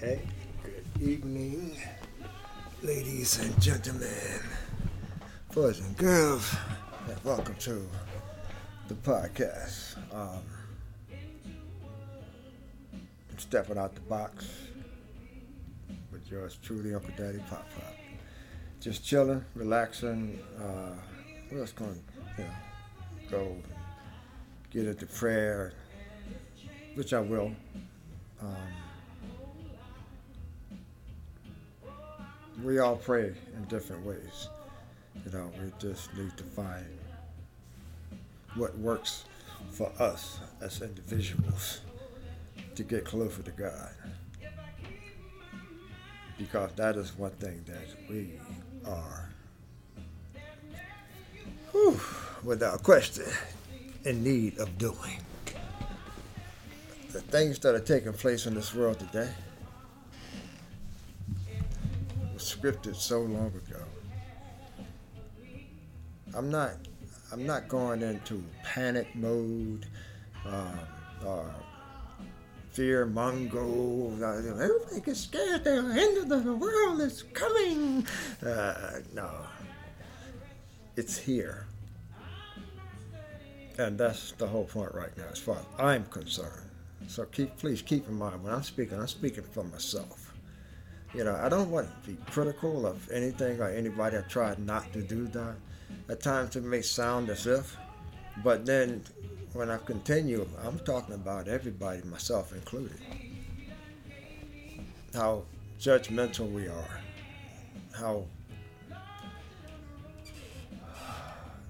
Hey, good evening, ladies and gentlemen, boys and girls, and welcome to the podcast. Stepping out the box with yours truly, Uncle Daddy Pop Pop. Just chilling, relaxing. Uh, we're just going to, you know, go get into prayer, which I will. Um, we all pray in different ways. You know, we just need to find what works for us as individuals to get closer to God. Because that is one thing that we are, whew, without question, in need of doing. The things that are taking place in this world today were scripted so long ago. I'm not I'm not going into panic mode um, or fear mongo. Everybody gets scared. The end of the world is coming. Uh, no, it's here, and that's the whole point right now, as far as I'm concerned. So keep, please keep in mind when I'm speaking, I'm speaking for myself. You know, I don't want to be critical of anything or anybody. I try not to do that. At times it may sound as if, but then when I continue, I'm talking about everybody, myself included. How judgmental we are, how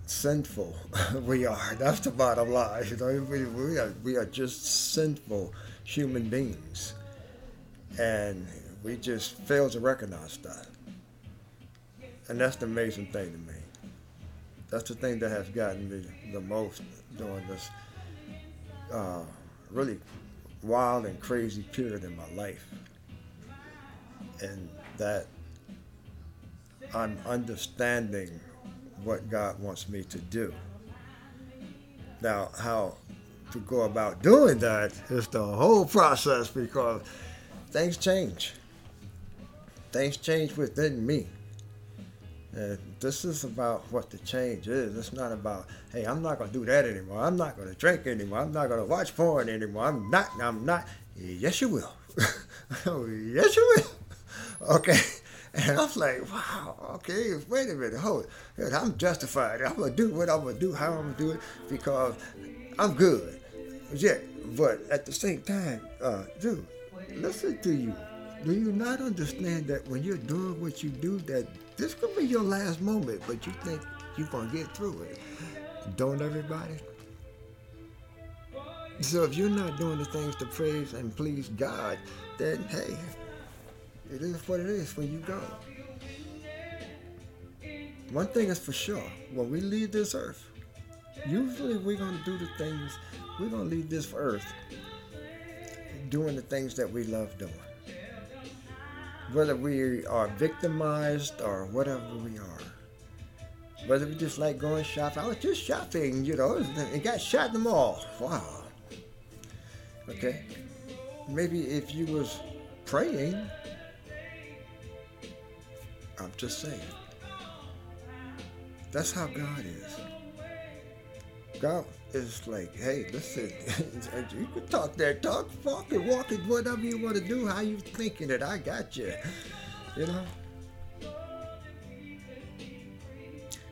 sinful we are. That's the bottom line. You know, we, we are we are just sinful human beings, and we just fail to recognize that. And that's the amazing thing to me. That's the thing that has gotten me the most during this uh, really wild and crazy period in my life. And that I'm understanding what God wants me to do. Now, how to go about doing that is the whole process because things change. Things change within me. And this is about what the change is. It's not about, hey, I'm not going to do that anymore. I'm not going to drink anymore. I'm not going to watch porn anymore. I'm not, I'm not. Yes, you will. oh, yes, you will. Okay. And I was like, wow, okay, wait a minute, hold it. I'm justified. I'm going to do what I'm to do, how I'm going to do it, because I'm good. Yeah, but at the same time, uh, dude, listen to you. Do you not understand that when you're doing what you do, that this could be your last moment, but you think you're going to get through it? Don't everybody? So if you're not doing the things to praise and please God, then hey, it is what it is when you go. One thing is for sure, when we leave this earth, usually we're going to do the things, we're going to leave this earth doing the things that we love doing. Whether we are victimized or whatever we are. Whether we just like going shopping. I was just shopping, you know, and got shot in the mall. Wow. Okay. Maybe if you was praying, I'm just saying. That's how God is. God is like, hey, listen, you can talk that talk, walk it, walk it, whatever you want to do, how you thinking it, I got you. You know?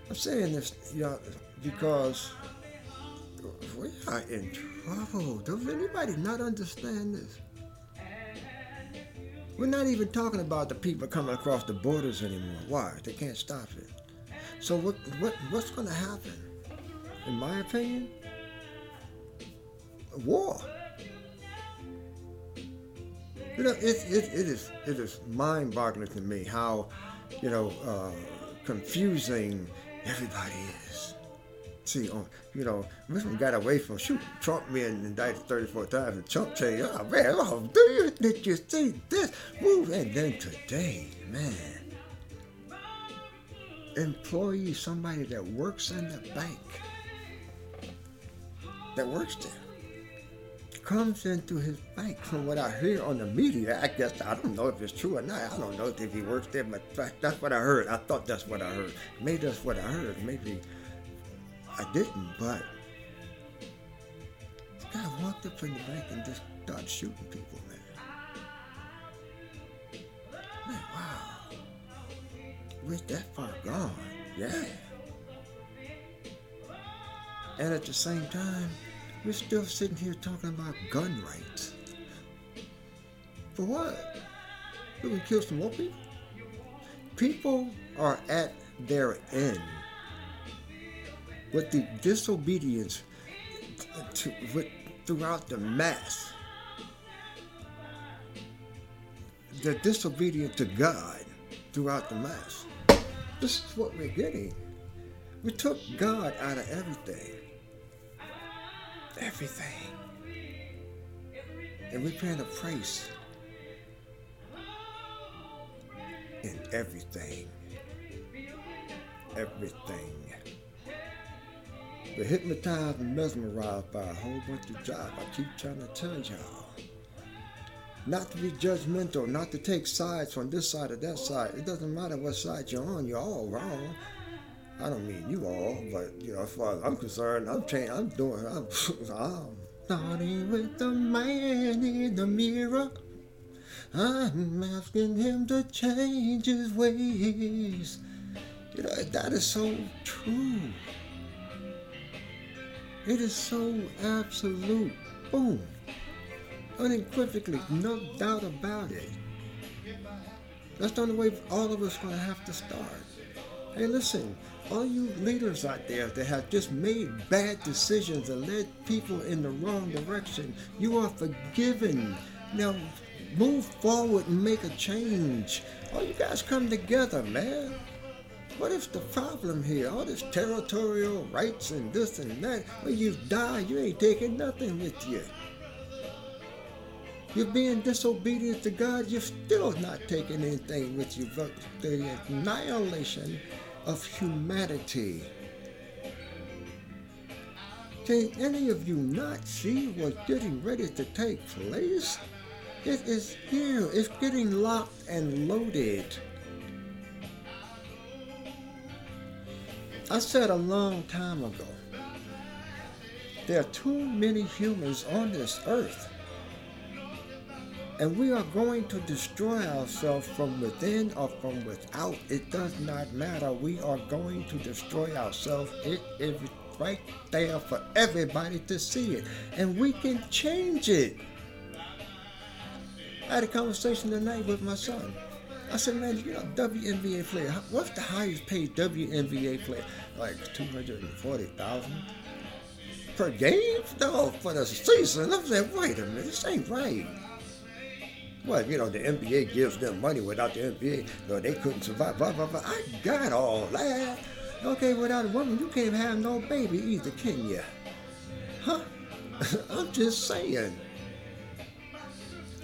I'm saying this, you know, because we are in trouble. Does anybody not understand this? We're not even talking about the people coming across the borders anymore. Why? They can't stop it. So what what what's going to happen? In my opinion, war. You know, it, it, it is it is mind-boggling to me how, you know, uh, confusing everybody is. See, on you know, we got away from shoot Trump being indicted 34 times, and Trump saying, "Oh man, oh, do you did you see this?" Move, and then today, man, employee, somebody that works in the bank, that works there, comes into his bank from what I hear on the media. I guess I don't know if it's true or not. I don't know if he works there, but that's what I heard. I thought that's what I heard. Maybe that's what I heard. Maybe I didn't, but this guy walked up in the bank and just started shooting people, man. Man, wow. We're that far gone. Yeah. And at the same time, we're still sitting here talking about gun rights. For what? We can kill some more people? People are at their end with the disobedience to, with, throughout the mass. The disobedience to God throughout the mass. This is what we're getting. We took God out of everything everything. And we're paying a price in everything. Everything. We're hypnotized and mesmerized by a whole bunch of jobs. I keep trying to tell y'all. Not to be judgmental, not to take sides from this side or that side. It doesn't matter what side you're on, you're all wrong. I don't mean you all, but you know, as far as I'm concerned, I'm changing. I'm doing. I'm, I'm starting with the man in the mirror. I'm asking him to change his ways. You know, that is so true. It is so absolute. Boom. Unequivocally, no doubt about it. That's the only way all of us are going to have to start. Hey, listen, all you leaders out there that have just made bad decisions and led people in the wrong direction, you are forgiven. Now, move forward and make a change. All you guys come together, man. What is the problem here? All this territorial rights and this and that. When you die, you ain't taking nothing with you. You're being disobedient to God, you're still not taking anything with you but the annihilation of humanity. Can any of you not see what's getting ready to take place? It is here. It's getting locked and loaded. I said a long time ago, there are too many humans on this earth and we are going to destroy ourselves from within or from without. It does not matter. We are going to destroy ourselves. It is right there for everybody to see it. And we can change it. I had a conversation tonight with my son. I said, man, you know, WNBA player, what's the highest paid WNBA player? Like 240000 per game? No, for the season. I said, wait a minute, this ain't right. Well, you know, the NBA gives them money. Without the NBA, no, they couldn't survive. Blah, blah, blah. I got all that. Okay, without a woman, you can't have no baby either, can you? Huh? I'm just saying.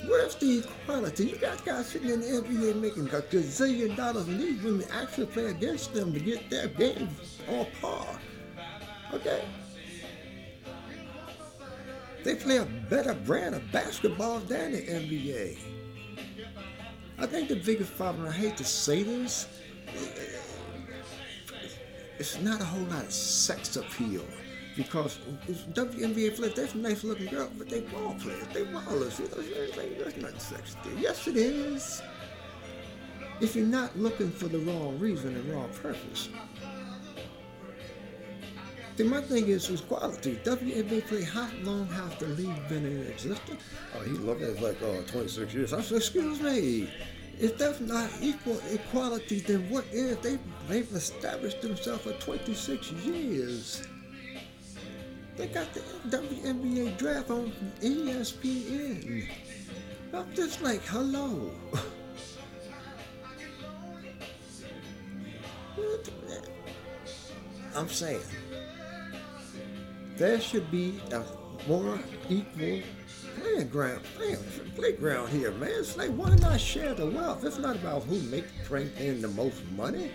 Where's the equality? You got guys sitting in the NBA making a gazillion dollars, and these women actually play against them to get their game on par. Okay? They play a better brand of basketball than the NBA. I think the biggest problem, I hate to say this, it's not a whole lot of sex appeal. Because WNBA players, they're nice looking girls, but they ball players, they ballers. You know, sexy. Yes, it is. If you're not looking for the wrong reason and wrong purpose. See, my thing is, is quality. WNBA how long has the league been in existence? Oh, he looked at like, oh, 26 years. I said, excuse me. If that's not equal equality, then what is? They, they've established themselves for 26 years. They got the WNBA draft on ESPN. I'm just like, hello. I'm saying there should be a more equal playground, playground here, man. It's like, why not share the wealth? It's not about who makes bring in the most money.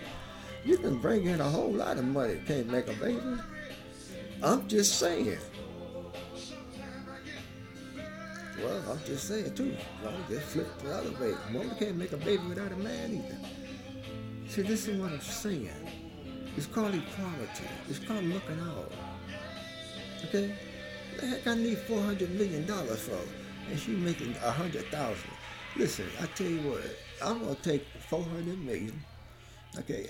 You can bring in a whole lot of money, can't make a baby. I'm just saying. Well, I'm just saying too. Well, just flip the other way. A woman can't make a baby without a man either. See, this is what I'm saying. It's called equality. It's called looking out. Okay? The heck I need four hundred million dollars for, and she making a hundred thousand. Listen, I tell you what, I'm gonna take four hundred million. Okay,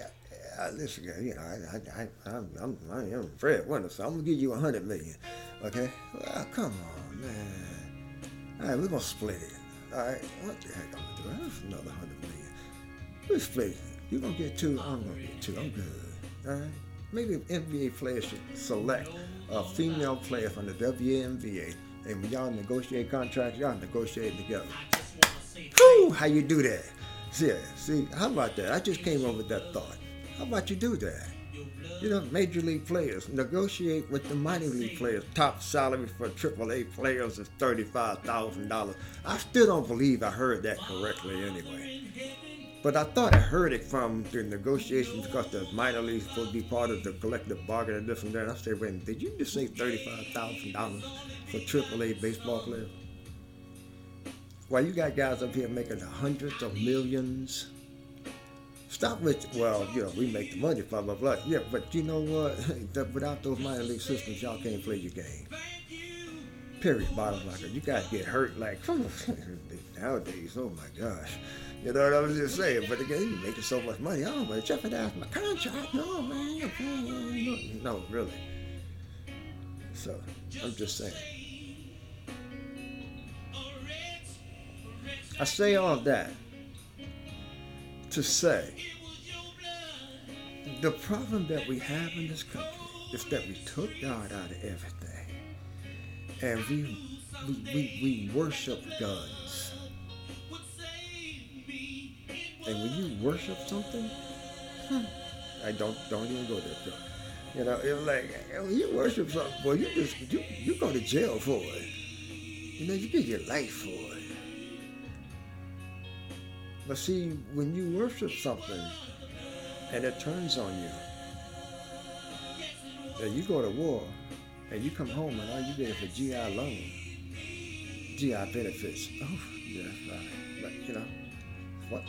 I, I, listen, you know, I, I, I, I'm, I'm, I am Fred Winter, so I'm gonna give you a hundred million. Okay? Well, come on, man. All right, we're gonna split it. All right, what the heck I'm gonna do? That's another hundred million. We split it. You're gonna get two. I'm gonna get two. I'm good. All right. Maybe NBA players should select a female player from the WNBA, and when y'all negotiate contracts, y'all negotiate together. Whew, how you do that? See, see, how about that? I just came up with that thought. How about you do that? You know, major league players negotiate with the minor league players. Top salary for AAA players is thirty-five thousand dollars. I still don't believe I heard that correctly anyway. But I thought I heard it from the negotiations because the minor leagues supposed to be part of the collective bargain and this and that. I said, wait, did you just say thirty-five thousand dollars for AAA baseball players? Why you got guys up here making hundreds of millions? Stop with well, you know, we make the money, blah blah blah. Yeah, but you know what? Without those minor league systems, y'all can't play your game. Period. Bottom line, you guys get hurt like nowadays. Oh my gosh. You know what I was just saying? But again, you're making so much money. Oh, but jeopardize my contract. No, man. No, really. So, I'm just saying. I say all that to say the problem that we have in this country is that we took God out of everything and we, we, we, we worship guns. And when you worship something, hmm, I don't don't even go there. Bro. You know, it's like when you worship something, boy, you just you you go to jail for it. You know, you get your life for it. But see, when you worship something and it turns on you, and you go to war and you come home and all you get is a GI loan, GI benefits. Oh, yeah, right. But you know, what?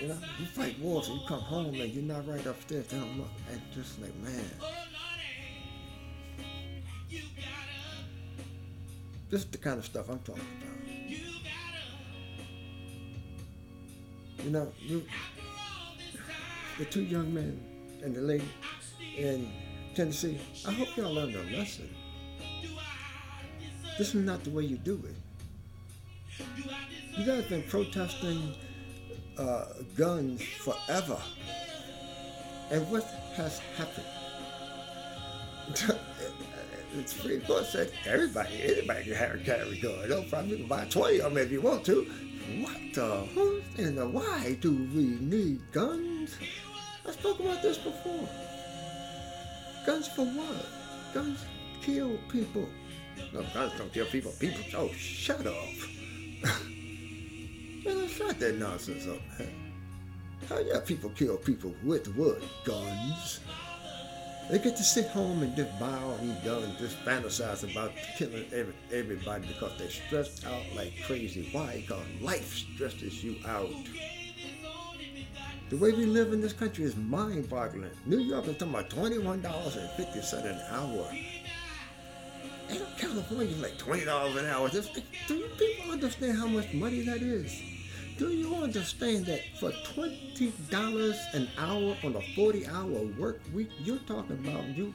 You know, you fight wars and you come home and you're not right upstairs down look and just like man. This is the kind of stuff I'm talking about. You know, you, the two young men and the lady in Tennessee, I hope y'all learned a lesson. This is not the way you do it. You guys been protesting uh, guns forever. And what has happened? the Supreme Court said everybody, anybody can have a carry gun. No problem. You can buy 20 of them if you want to. What the who and the why do we need guns? I spoke about this before. Guns for what? Guns kill people. No, guns don't kill people. People, oh, shut up. Shut that nonsense up, man. How yeah people kill people with what? Guns. They get to sit home and just buy all these guns, just fantasize about killing every, everybody because they're stressed out like crazy. Why? Because life stresses you out. The way we live in this country is mind-boggling. New York is talking about twenty-one dollars and fifty cents an hour. And California is like twenty dollars an hour. Do you people understand how much money that is? Do you understand that for twenty dollars an hour on a forty-hour work week, you're talking about you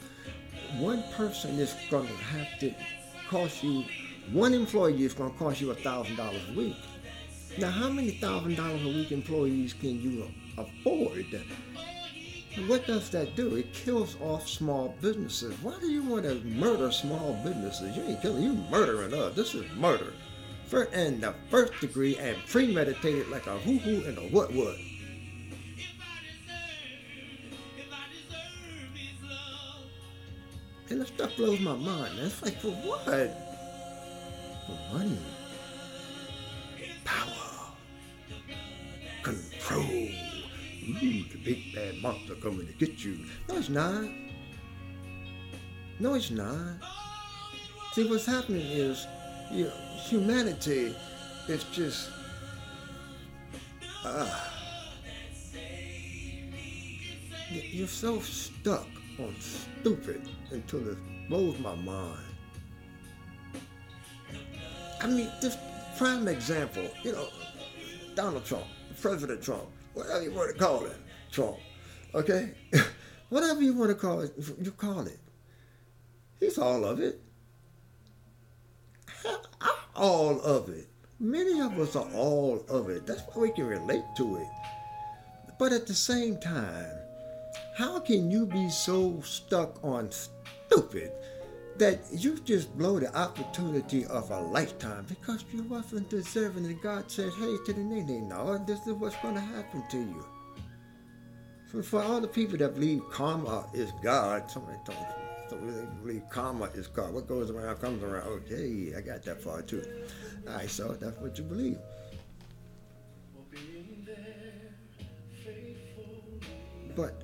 one person is going to have to cost you one employee is to cost you a thousand dollars a week. Now, how many thousand dollars a week employees can you afford? What does that do? It kills off small businesses. Why do you want to murder small businesses? You ain't killing, you murdering us. This is murder and the first degree and premeditated like a hoo hoo and a what what. And the stuff blows my mind. It's like for what? For money, power, control. Ooh, the big bad monster coming to get you. No, it's not. No, it's not. See, what's happening is, you know, humanity is just, uh, you're so stuck on stupid until it blows my mind. I mean, this prime example, you know, Donald Trump, President Trump, whatever you want to call it, Trump, okay? whatever you want to call it, you call it. He's all of it. All of it. Many of us are all of it. That's why we can relate to it. But at the same time, how can you be so stuck on stupid that you just blow the opportunity of a lifetime because you wasn't deserving and God said, hey, to the nene, no, this is what's going to happen to you. For all the people that believe karma is God, somebody told me, believe karma is God. What goes around comes around. Oh, okay, I got that far too. All right, so that's what you believe. But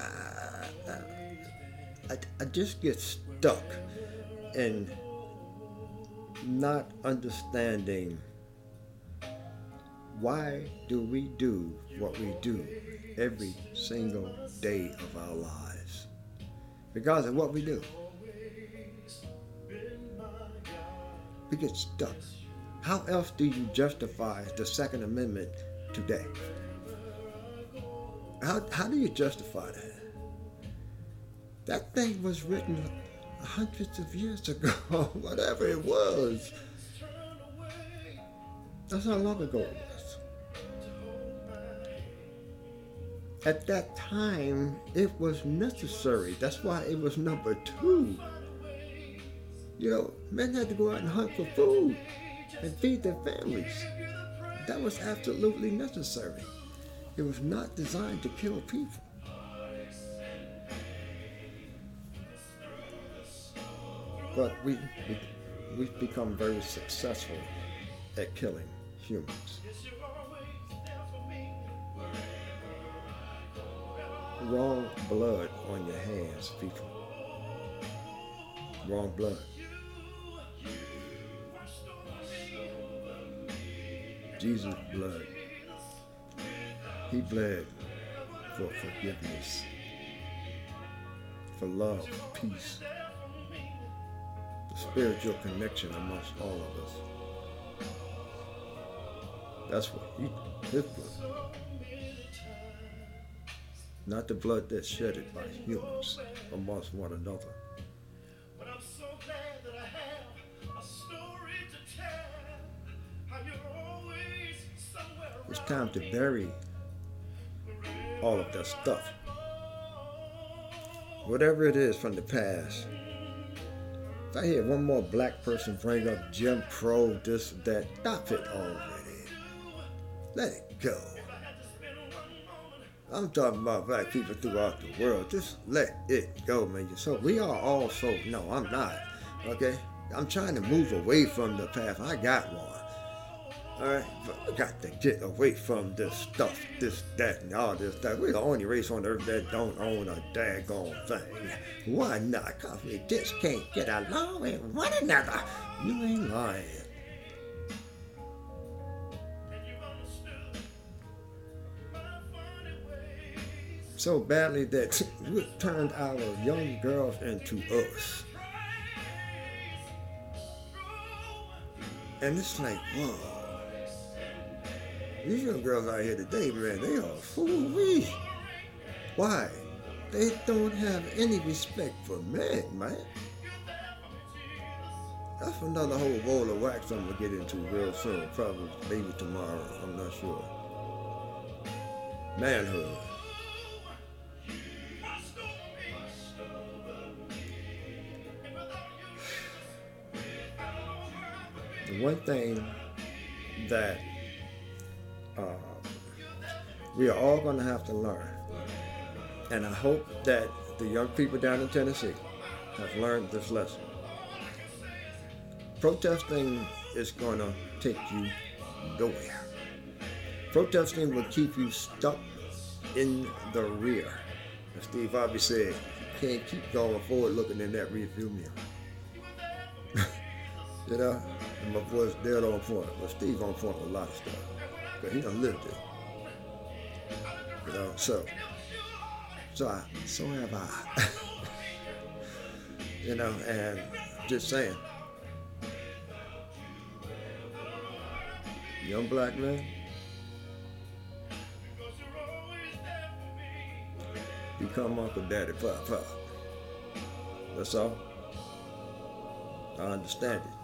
I, I, I just get stuck in not understanding why do we do what we do every single day of our lives because of what we do. We get stuck. How else do you justify the second amendment today? How, how do you justify that? That thing was written hundreds of years ago, whatever it was. That's how long ago At that time, it was necessary. That's why it was number two. You know, men had to go out and hunt for food and feed their families. That was absolutely necessary. It was not designed to kill people. But we, we, we've become very successful at killing humans. Wrong blood on your hands, people. Wrong blood. Jesus' blood. He bled for forgiveness, for love, peace, the spiritual connection amongst all of us. That's what he, his blood. Not the blood that's shedded by humans amongst one another. It's time to bury all of that stuff. Whatever it is from the past. If I hear one more black person bring up Jim Crow, this, that, stop it already. Let it go. I'm talking about black people throughout the world. Just let it go, man. So we are all so, no, I'm not. Okay? I'm trying to move away from the path. I got one. Alright, but we got to get away from this stuff, this, that, and all this stuff. We're the only race on earth that don't own a daggone thing. Why not? Cause we just can't get along with one another. You ain't lying. So badly that it turned our young girls into us. And it's like, whoa. These young girls out here today, man, they are fool Why? They don't have any respect for men, man. That's another whole bowl of wax I'm gonna get into real soon. Probably maybe tomorrow. I'm not sure. Manhood. One thing that uh, we are all going to have to learn, and I hope that the young people down in Tennessee have learned this lesson. Protesting is going to take you nowhere. Protesting will keep you stuck in the rear. As Steve Harvey said, you can't keep going forward looking in that rearview mirror. You know, and my boy's dead on point. But Steve on point with a lot of stuff, Because he done lived it. You know, so, so I, so have I. you know, and just saying, young black man, become Uncle Daddy Pop Pop. That's all. I understand it.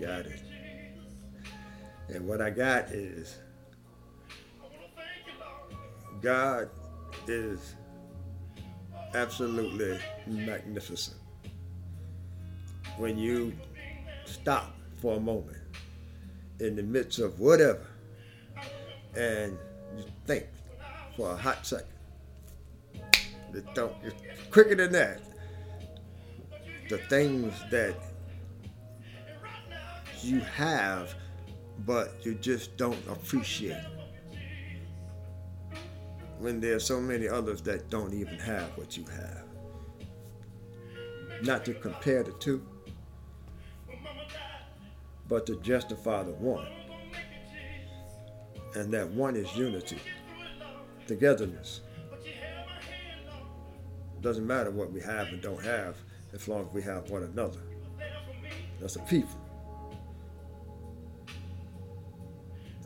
Got it. And what I got is God is absolutely magnificent. When you stop for a moment in the midst of whatever and you think for a hot second. It don't, quicker than that. The things that you have, but you just don't appreciate. When there's so many others that don't even have what you have. Not to compare the two, but to justify the one. And that one is unity, togetherness. Doesn't matter what we have and don't have as long as we have one another. That's a people.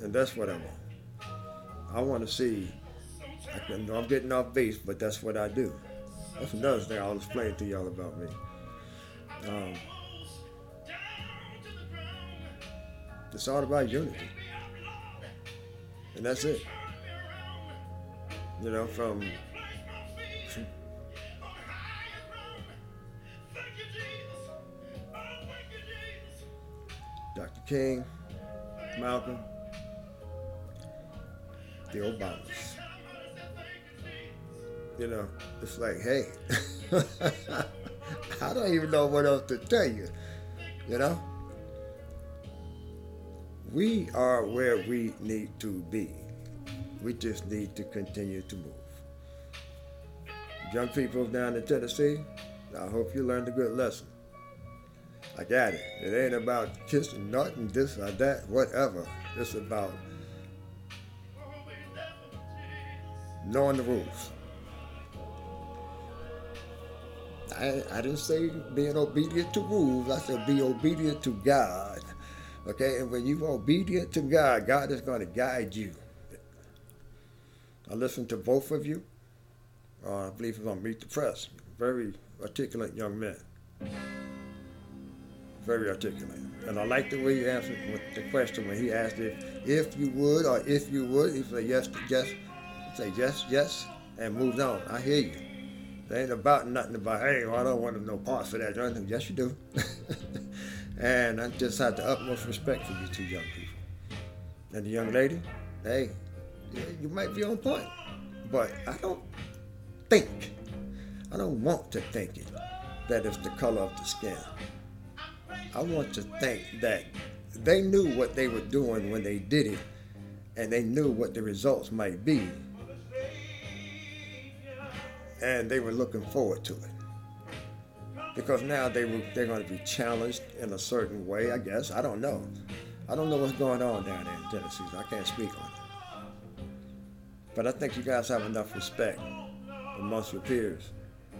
And that's what I want. I want to see, I can, I'm getting off base, but that's what I do. That's another thing I'll explain to y'all about me. Um, it's all about unity. And that's it. You know, from, from Dr. King, Malcolm, the Obamas. You know, it's like, hey, I don't even know what else to tell you. You know? We are where we need to be. We just need to continue to move. Young people down in Tennessee, I hope you learned a good lesson. I got it. It ain't about kissing nothing, this or that, whatever. It's about knowing the rules. I, I didn't say being obedient to rules. I said be obedient to God. Okay, and when you're obedient to God, God is going to guide you. I listened to both of you. Uh, I believe it's on Meet the Press. Very articulate young men. Very articulate. And I like the way you answered the question when he asked if if you would or if you would. He said yes, yes. Said yes, yes, and moved on. I hear you. It ain't about nothing about, hey, well, I don't want no parts of that. Or anything. Yes, you do. and I just have the utmost respect for you two young people. And the young lady, hey, you might be on point, but I don't think, I don't want to think it, that it's the color of the skin. I want to think that they knew what they were doing when they did it, and they knew what the results might be, and they were looking forward to it. Because now they were they're going to be challenged in a certain way, I guess. I don't know. I don't know what's going on down there in Tennessee. So I can't speak on it. But I think you guys have enough respect amongst your peers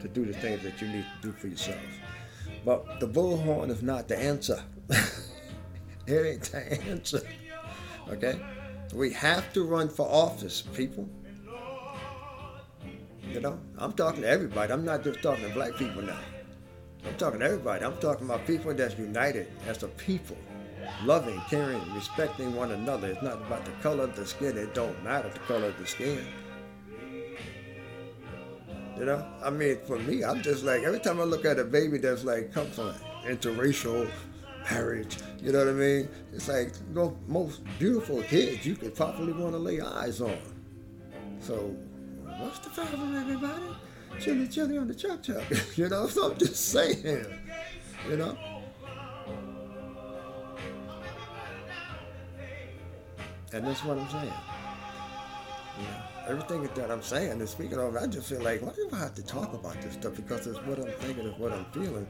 to do the things that you need to do for yourselves. But the bullhorn is not the answer. it ain't the answer. Okay? We have to run for office, people. You know, I'm talking to everybody. I'm not just talking to black people now. I'm talking to everybody. I'm talking about people that's united as a people, loving, caring, respecting one another. It's not about the color of the skin. It don't matter the color of the skin. You know, I mean, for me, I'm just like every time I look at a baby that's like come from interracial marriage, you know what I mean? It's like the most beautiful kids you could probably want to lay eyes on. So, what's the problem, everybody? Chili chili on the chuck chuck. you know, so I'm just saying. You know? And that's what I'm saying. You know? everything that I'm saying and speaking of, I just feel like, why do I have to talk about this stuff? Because it's what I'm thinking, it's what I'm feeling.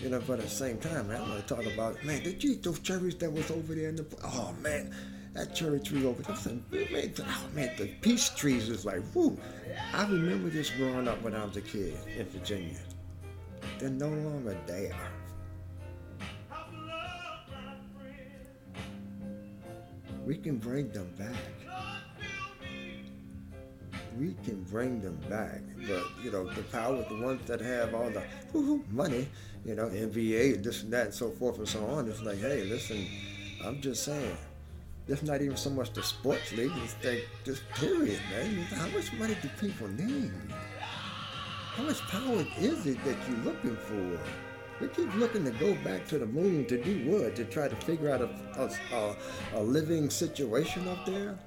You know, but at the same time, man, I want to talk about, man, did you eat those cherries that was over there in the, oh man, that cherry tree over there, man, oh man, the peach trees is like, whoo. I remember this growing up when I was a kid in Virginia. They're no longer there. We can bring them back we can bring them back. But you know, the power, of the ones that have all the money, you know, NBA, this and that, and so forth and so on. It's like, hey, listen, I'm just saying. It's not even so much the sports league. It's like just period, man. How much money do people need? How much power is it that you're looking for? We keep looking to go back to the moon to do what? To try to figure out a, a, a, a living situation up there?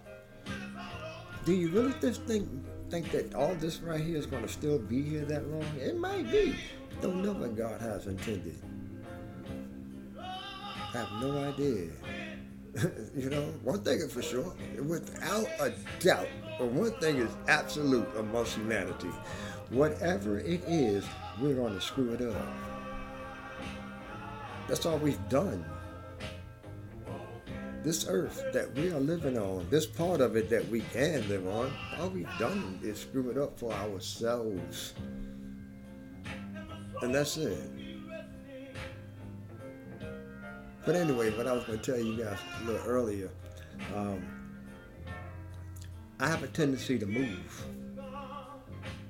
do you really just think think that all this right here is going to still be here that long? It might be. Don't know what God has intended. I have no idea. you know, one thing is for sure, without a doubt, one thing is absolute amongst humanity. Whatever it is, we're going to screw it up. That's all we've done this earth that we are living on, this part of it that we can live on, all we've done is screw it up for ourselves. And that's it. But anyway, what I was going to tell you guys a little earlier, um, I have a tendency to move.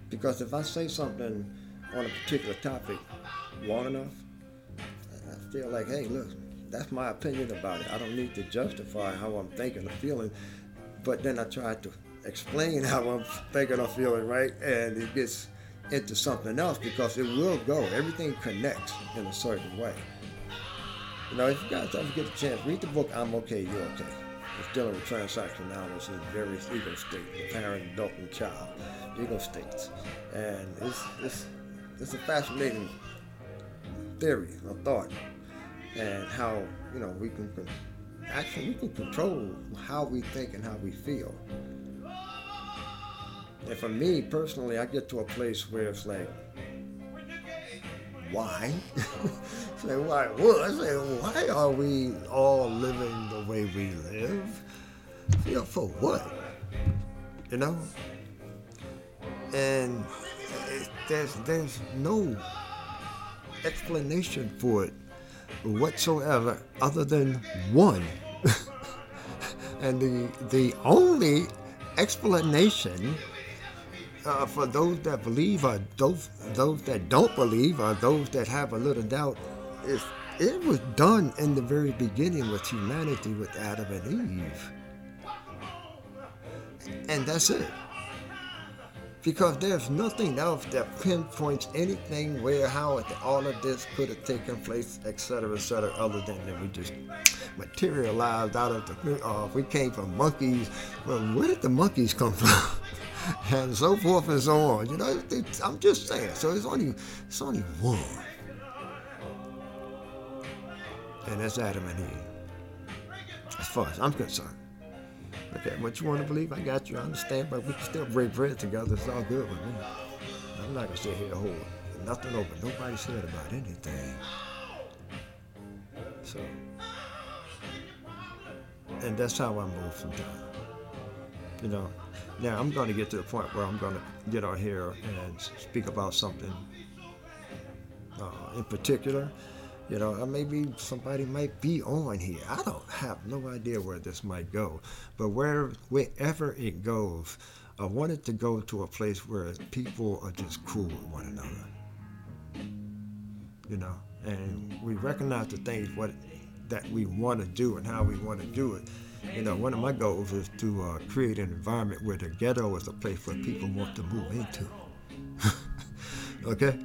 Because if I say something on a particular topic long enough, I feel like, hey, look, that's my opinion about it. I don't need to justify how I'm thinking or feeling, but then I try to explain how I'm thinking or feeling, right? And it gets into something else because it will go. Everything connects in a certain way. You know, if you guys ever get a chance, read the book I'm Okay, You're Okay. It's dealing with transaction analysis in various ego states, the parent, adult, and child, ego states. And it's, it's, it's a fascinating theory or thought and how you know we can actually we can control how we think and how we feel. And for me personally, I get to a place where it's like, why? say why? I say why are we all living the way we live? You know, for what? You know, and there's there's no explanation for it whatsoever other than one. and the, the only explanation uh, for those that believe or those, those that don't believe or those that have a little doubt is it was done in the very beginning with humanity with Adam and Eve. And that's it because there's nothing else that pinpoints anything where how all of this could have taken place, etc., etc., other than that we just materialized out of the. Uh, we came from monkeys. Well, where did the monkeys come from? and so forth and so on. You know, I'm just saying. So it's only it's only one, and that's Adam and Eve. As far as I'm concerned. Okay, what you want to believe, I got you. I understand, but we can still break bread together. It's all good with me. I'm not gonna sit here and hold nothing over. Nobody said about anything. So, and that's how I move sometimes. You know, now I'm going to get to the point where I'm going to get on here and speak about something uh, in particular you know, maybe somebody might be on here. I don't have no idea where this might go, but where wherever it goes, I want it to go to a place where people are just cool with one another. You know, and we recognize the things what that we want to do and how we want to do it. You know, one of my goals is to uh, create an environment where the ghetto is a place where people want to move into. okay?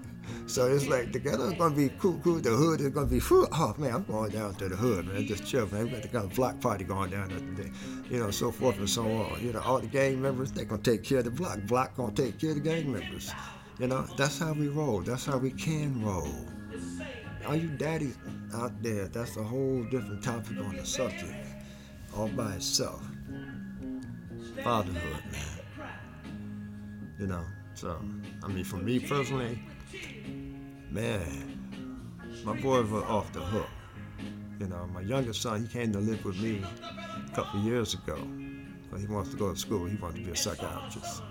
So it's like the ghetto's gonna be cool, cool. The hood is gonna be full. Oh man, I'm going down to the hood, man. Just chill, man. We got the kind of block party going down there today, you know, so forth and so on. You know, all the gang members they gonna take care of the block. Block gonna take care of the gang members. You know, that's how we roll. That's how we can roll. All you daddies out there, that's a whole different topic on the subject, all by itself. Fatherhood, man. You know, so I mean, for me personally, man, my boys were off the hook. You know, my youngest son, he came to live with me a couple of years ago. He wants to go to school. He wants to be a psychiatrist.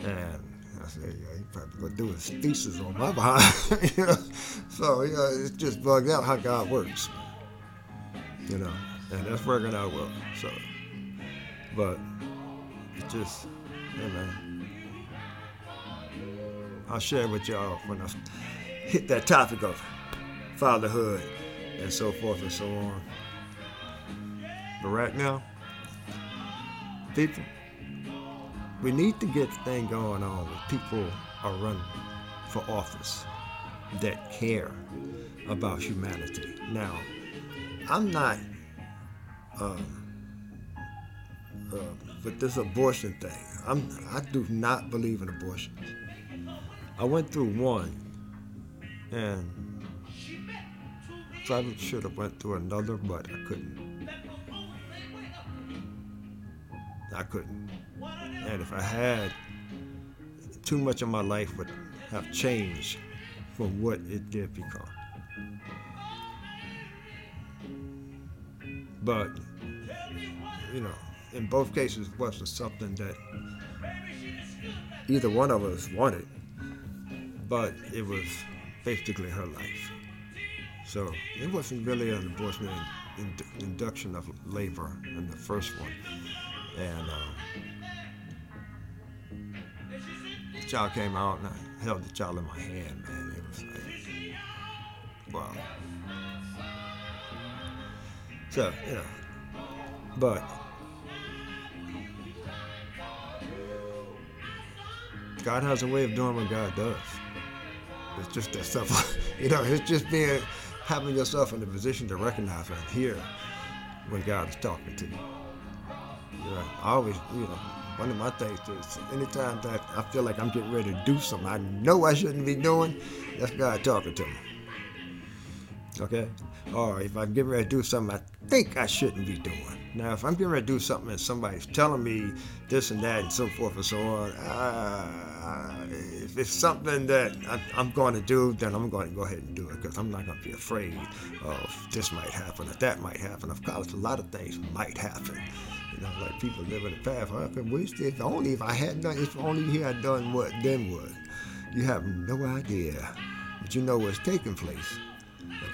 And I said, yeah, he probably gonna do his thesis on my behind. you know? So, you know, it's just bugged out how God works. You know, and that's working out well. So, but it's just, yeah, man. I'll share with y'all when I hit that topic of fatherhood and so forth and so on. But right now, people, we need to get the thing going on with people are running for office that care about humanity. Now, I'm not um, uh, with this abortion thing. I'm I do not believe in abortions. I went through one, and probably should have went through another, but I couldn't. I couldn't. And if I had, too much of my life would have changed from what it did become. But, you know, in both cases, it wasn't something that either one of us wanted, but it was basically her life. So it wasn't really an abortion in, induction of labor in the first one. And um, the child came out and I held the child in my hand, man. It was like, wow. So, you know, but God has a way of doing what God does. It's just that stuff, you know, it's just being, having yourself in the position to recognize and hear when God is talking to you. You know, I always, you know, one of my things is anytime that I feel like I'm getting ready to do something I know I shouldn't be doing, that's God talking to me. Okay? Or if I'm getting ready to do something I think I shouldn't be doing. Now, if I'm getting ready to do something and somebody's telling me this and that and so forth and so on, uh, if it's something that I'm going to do, then I'm going to go ahead and do it because I'm not going to be afraid of this might happen or that might happen. Of course, a lot of things might happen. You know, like people live in the past. I could wish if only if I had done, if only he had done what, then would. You have no idea, but you know what's taking place.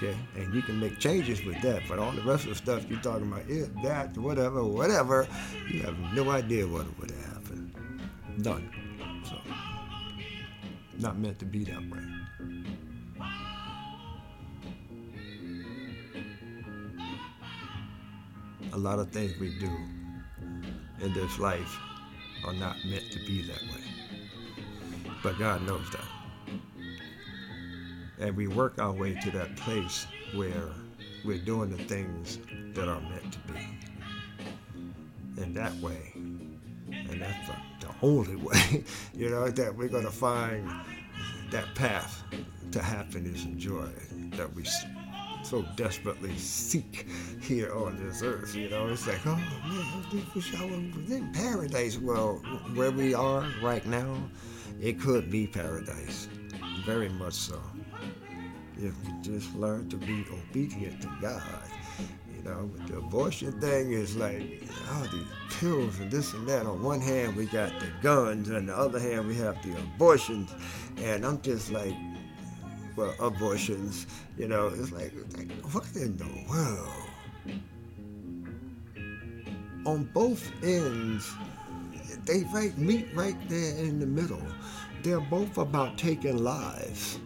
Okay, and you can make changes with that, but all the rest of the stuff you're talking about, it, that, whatever, whatever, you have no idea what would have happened. None. So, not meant to be that way. A lot of things we do in this life are not meant to be that way. But God knows that. And we work our way to that place where we're doing the things that are meant to be. In that way. And that's the, the only way, you know, that we're going to find that path to happiness and joy that we so desperately seek here on this earth. You know, it's like, oh man, I wish I was in paradise. Well, where we are right now, it could be paradise. Very much so. If we just learn to be obedient to God. You know, the abortion thing is like, all these pills and this and that. On one hand, we got the guns, and the other hand, we have the abortions. And I'm just like, well, abortions. You know, it's like, like what in the world? On both ends, they right meet right there in the middle. They're both about taking lives.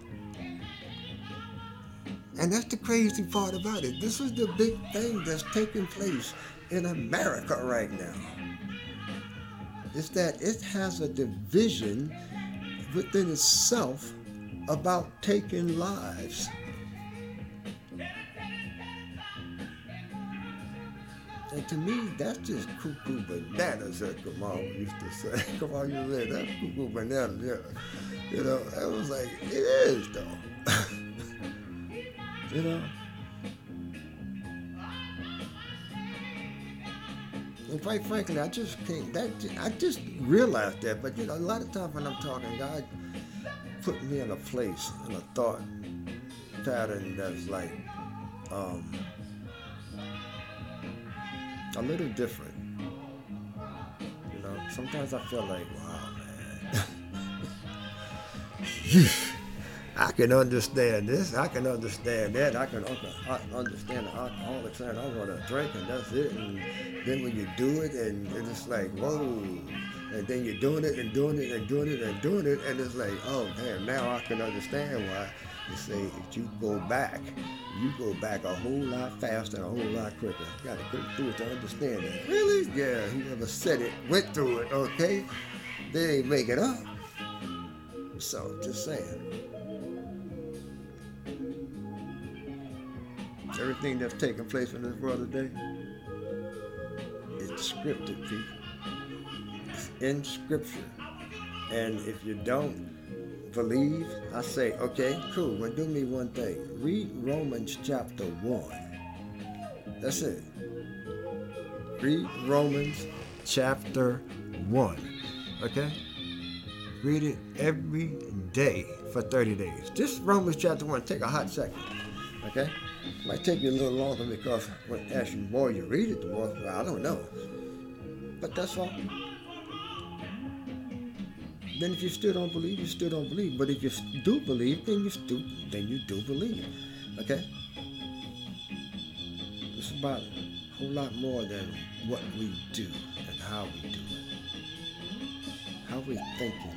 And that's the crazy part about it. This is the big thing that's taking place in America right now. Is that it has a division within itself about taking lives. And to me, that's just cuckoo bananas, as Kamal used to say. Kamal used to say, that's cuckoo bananas, yeah. You know, I was like, it is, though. You know? And quite frankly, I just can't. That I just realized that. But you know, a lot of times when I'm talking, God put me in a place, in a thought pattern that's like um, a little different. You know, sometimes I feel like, wow, man. I can understand this. I can understand that. I can understand the alcoholic saying, I want to drink, and that's it. And then when you do it, and it's like, whoa. And then you're doing it and doing it and doing it and doing it, and it's like, oh, damn, now I can understand why you say if you go back, you go back a whole lot faster and a whole lot quicker. You got to go through it to understand it. Really? Yeah, whoever said it went through it, okay? They ain't make it up. So, just saying. Everything that's taking place in this world today, it's scripted, people. It's in scripture. And if you don't believe, I say, okay, cool. Well, do me one thing. Read Romans chapter 1. That's it. Read Romans chapter 1. Okay? Read it every day for 30 days. Just Romans chapter 1. Take a hot second. Okay? Might take you a little longer because as you more you read it, the more, well, I don't know. But that's all. Then if you still don't believe, you still don't believe. But if you do believe, then you still then you do believe. Okay? It's about a whole lot more than what we do and how we do it. How we thinking.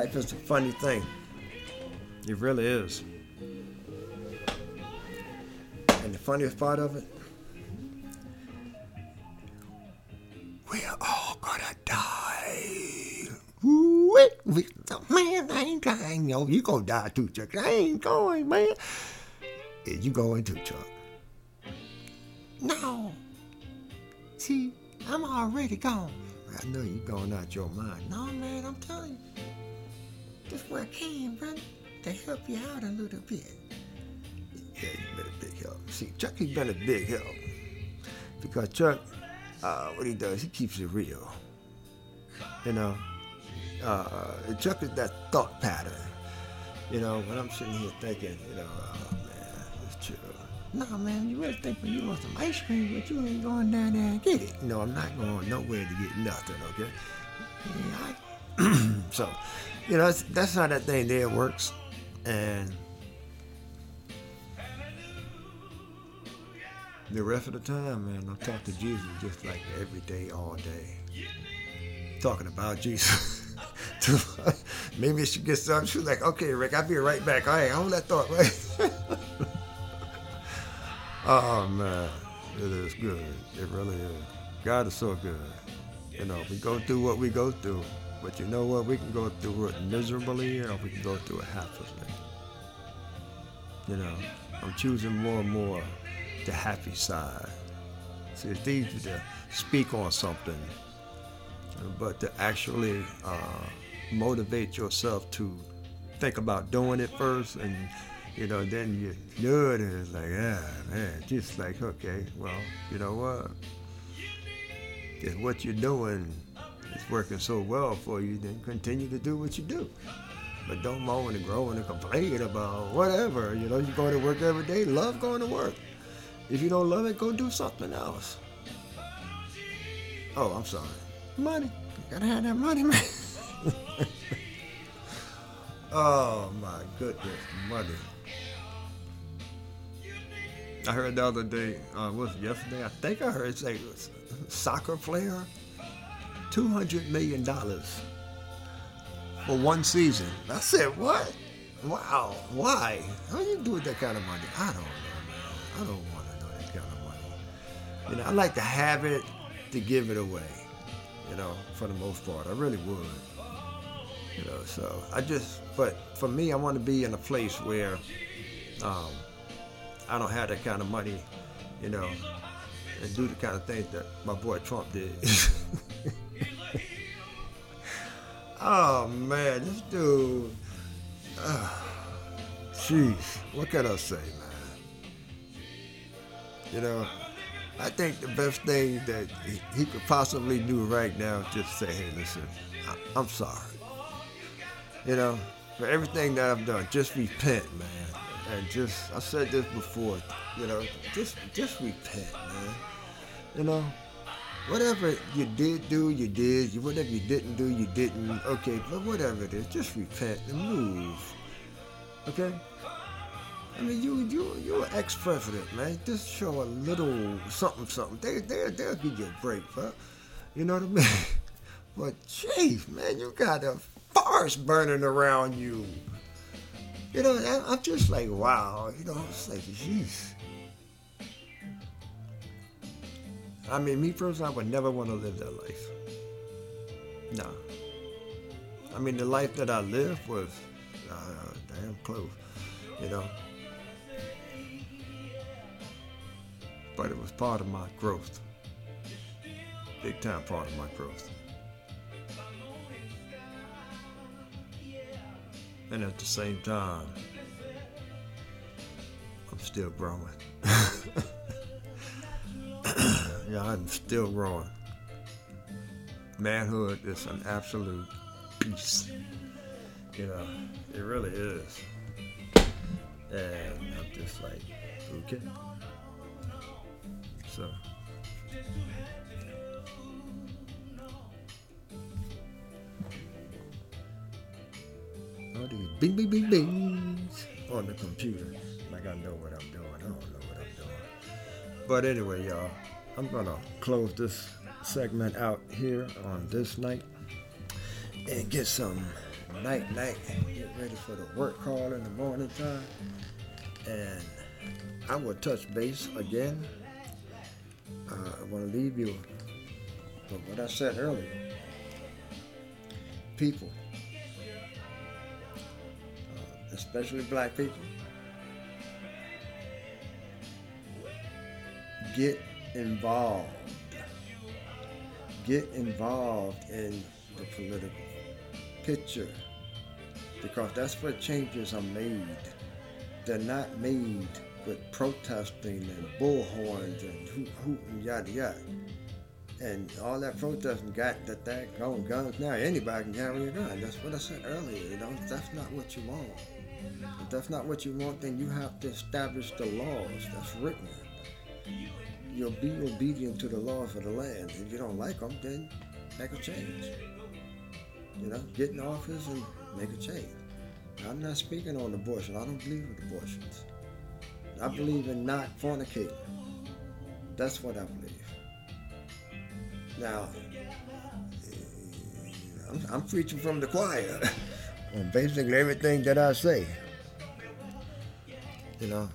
Life is a funny thing. It really is. And the funniest part of it, we're all gonna die. Wait, man, I ain't dying. Yo, you gonna die too, Chuck. I ain't going, man. Is you going too, Chuck? No. See, I'm already gone. I know you're going out your mind. No, man, I'm telling you. This where I came, brother to help you out a little bit. Yeah, you've been a big help. See, Chucky's been a big help. Because Chuck, uh, what he does, he keeps it real. You know, uh, Chuck is that thought pattern. You know, when I'm sitting here thinking, you know, oh man, it's chill. No, man, you really think when you want some ice cream, but you ain't going down there and get it. No, I'm not going nowhere to get nothing, okay? Yeah, I, so, you know, that's, that's how that thing there works. And the rest of the time, man, I talk to Jesus just like every day, all day. Talking about Jesus. Maybe she gets up. She's like, okay, Rick, I'll be right back. All right, hold that thought, right? oh, man. It is good. It really is. God is so good. You know, we go through what we go through. But you know what? We can go through it miserably or we can go through it happily. You know, I'm choosing more and more the happy side. See, it's easy to speak on something, but to actually uh, motivate yourself to think about doing it first and you know, then you do it and it's like, yeah, man, just like, okay, well, you know what? If what you're doing working so well for you, then continue to do what you do. But don't moan and groan and complain about whatever. You know, you go to work every day, love going to work. If you don't love it, go do something else. Oh, I'm sorry. Money. You gotta have that money, man. oh my goodness, money. I heard the other day, uh, was yesterday? I think I heard say soccer player $200 million for one season. I said, what? Wow, why? How you do with that kind of money? I don't know, man. I don't want to know that kind of money. You know, I like to have it to give it away, you know, for the most part. I really would. You know, so I just, but for me, I want to be in a place where um, I don't have that kind of money, you know, and do the kind of things that my boy Trump did. Oh man, this dude. Jeez, what can I say, man? You know, I think the best thing that he, he could possibly do right now is just say, hey, listen, I, I'm sorry. You know, for everything that I've done, just repent, man. And just, I said this before, you know, just, just repent, man. You know, whatever you did do, you did. Whatever you didn't do, you didn't. Okay, but whatever it is, just repent and move. Okay? I mean, you you you're an ex-president, man. Just show a little something, something. They they they'll give you a break, but you know what I mean. But jeez, man, you got a forest burning around you. You know, I'm just like, wow. You know, it's like, jeez. I mean, me personally, I would never want to live that life. No. I mean, the life that I lived was uh, damn close, you know. But it was part of my growth. Big time part of my growth. And at the same time, I'm still growing. yeah, I'm still growing. Manhood is an absolute beast. You know, it really is. And I'm just like, okay. So. All these bing, bing, bing, bings on the computer. Like I know what I'm doing. I don't know what I'm doing. But anyway, y'all, I'm gonna close this segment out here on this night and get some night night. Get ready for the work call in the morning time. And I will touch base again. Uh, I want to leave you with what I said earlier. People, uh, especially black people, get involved. Get involved in the political picture because that's where changes are made. They're not made with protesting and bullhorns and hoot, hoot and yada yada. And all that protesting got that that going guns now. Anybody can carry a gun. That's what I said earlier. You know, that's not what you want. If that's not what you want, then you have to establish the laws that's written. You'll be obedient to the laws of the land. If you don't like them, then make a change. You know, get in office and make a change. I'm not speaking on abortion. I don't believe in abortions. I believe in not fornicating. That's what I believe. Now, I'm, I'm preaching from the choir on basically everything that I say. You know,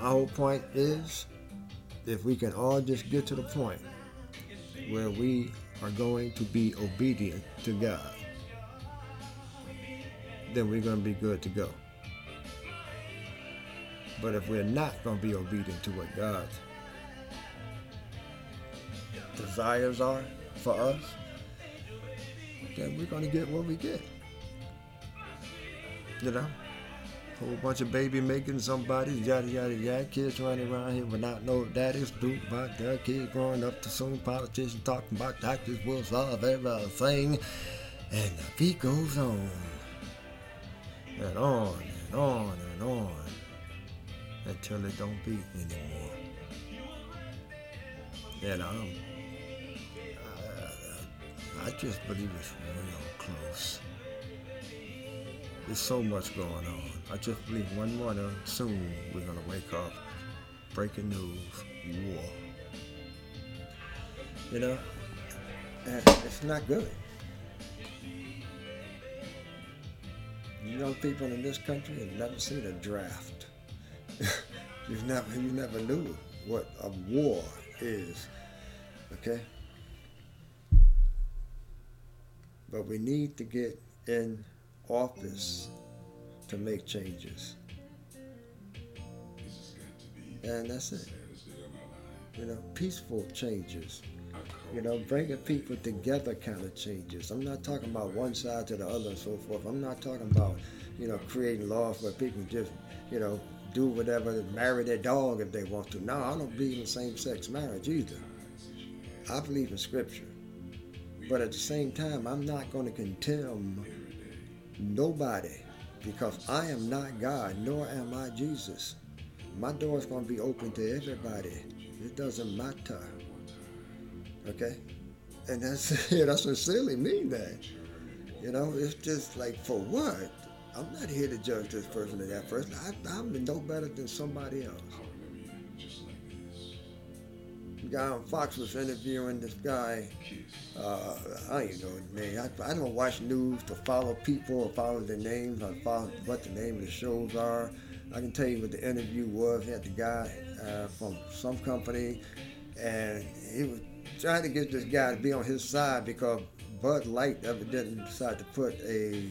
our whole point is if we can all just get to the point where we are going to be obedient to God, then we're going to be good to go. But if we're not going to be obedient to what God's desires are for us, then we're going to get what we get. You know? Whole bunch of baby making somebody, yada yada yada, kids running around here without no daddies, do about their kids growing up to some politicians talking about doctors will solve everything. And the beat goes on. And on and on and on until it don't beat anymore. And I'm, I just believe it's real close. There's so much going on. I just believe one morning soon we're gonna wake up. Breaking news, war. You know, and it's not good. You know, people in this country have never seen a draft. you never, you never knew what a war is. Okay. But we need to get in office to make changes. And that's it. You know, peaceful changes. You know, bringing people together kind of changes. I'm not talking about one side to the other and so forth. I'm not talking about, you know, creating laws where people just, you know, do whatever, marry their dog if they want to. No, I don't believe in same-sex marriage either. I believe in scripture. But at the same time, I'm not going to condemn nobody because I am not God, nor am I Jesus. My door is going to be open to everybody. It doesn't matter. Okay? And that's it. I sincerely mean that. You know, it's just like, for what? I'm not here to judge this person or that person. I, I'm no better than somebody else. Guy on Fox was interviewing this guy. Uh, I don't even know his name. I, I don't watch news to follow people or follow their names or follow what the name of the shows are. I can tell you what the interview was. He had the guy uh, from some company, and he was trying to get this guy to be on his side because Bud Light evidently decided to put a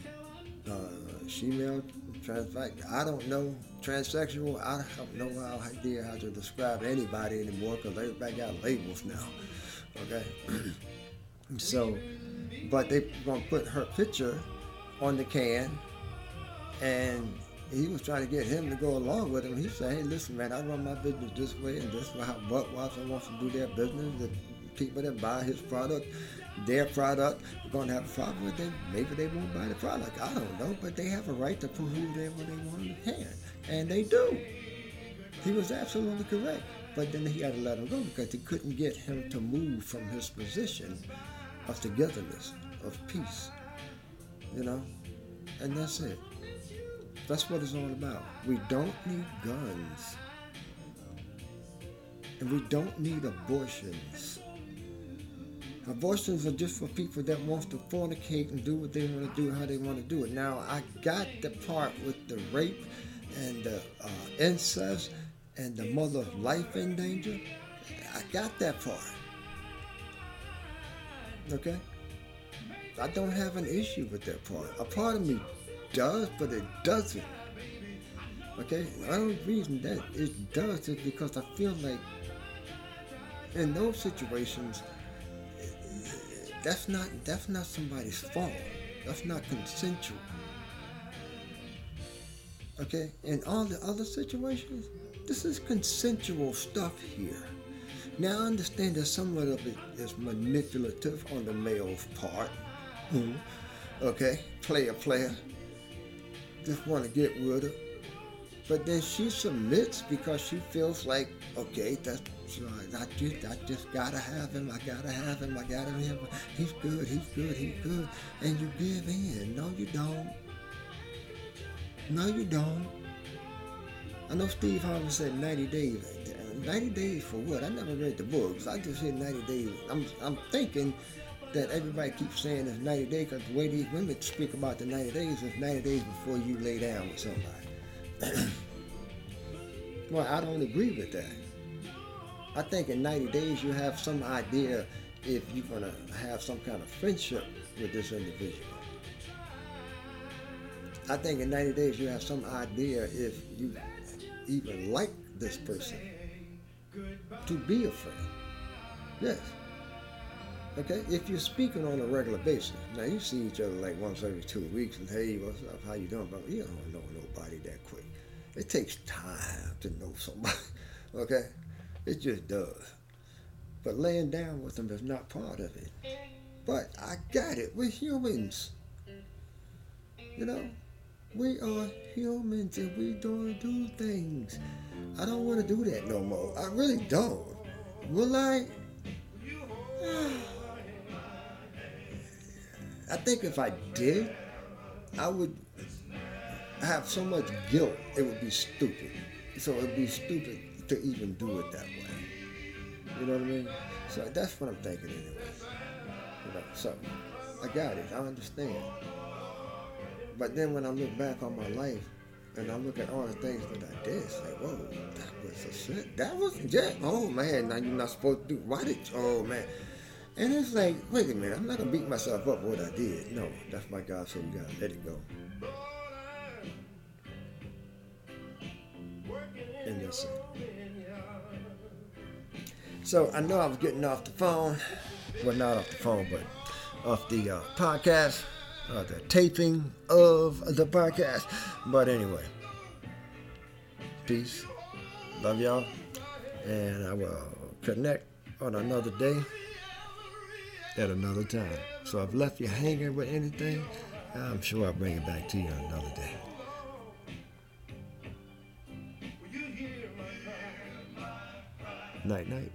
uh, female trans I don't know transsexual. I have no idea how to describe anybody anymore because everybody got labels now. Okay, so but they gonna put her picture on the can, and he was trying to get him to go along with him. He said, "Hey, listen, man, I run my business this way, and this is how Budweiser wants to do their business. The people that buy his product, their product, are going to have a problem with it. Maybe they won't buy the product. I don't know, but they have a right to put whoever they want the can, and they do." He was absolutely correct, but then he had to let him go because he couldn't get him to move from his position of togetherness, of peace. You know, and that's it. That's what it's all about. We don't need guns. And we don't need abortions. Abortions are just for people that want to fornicate and do what they want to do, how they want to do it. Now, I got the part with the rape and the uh, incest and the mother's life in danger. I got that part. Okay? I don't have an issue with that part. A part of me does, but it doesn't. Okay? The only reason that it does is because I feel like in those situations, that's not that's not somebody's fault. That's not consensual. Okay? and all the other situations, this is consensual stuff here. Now I understand that somewhat of it is manipulative on the male's part. Hmm. Okay, player, player just want to get with her. But then she submits because she feels like, okay, that's I just I just gotta have him, I gotta have him, I gotta have him. He's good, he's good, he's good. And you give in. No, you don't. No, you don't. I know Steve Harvey said 90 days. 90 days for what? I never read the books. I just said 90 days. I'm, I'm thinking that everybody keeps saying it's 90 days because the way these women speak about the 90 days is 90 days before you lay down with somebody. well, I don't agree with that. I think in 90 days you have some idea if you're going to have some kind of friendship with this individual. I think in 90 days you have some idea if you even like this person to be a friend. Yes. Okay, if you're speaking on a regular basis, now you see each other like once every two weeks, and hey, what's up? How you doing? But you don't know nobody that quick. It takes time to know somebody. Okay, it just does. But laying down with them is not part of it. But I got it. We're humans. You know, we are humans and we don't do things. I don't want to do that no more. I really don't. Will I? I think if I did, I would have so much guilt, it would be stupid. So it would be stupid to even do it that way. You know what I mean? So that's what I'm thinking anyway. You know, so I got it. I understand. But then when I look back on my life and I look at all the things that I did, it's like, whoa, that was a shit. That was yeah. Oh man, now you're not supposed to do. Why did? Oh man. And it's like, wait a minute, I'm not gonna beat myself up for what I did. No, that's my God, so you gotta let it go. And it. So I know I was getting off the phone. Well, not off the phone, but off the uh, podcast, uh, the taping of the podcast. But anyway, peace. Love y'all. And I will connect on another day at another time. So I've left you hanging with anything. I'm sure I'll bring it back to you another day. Night, night.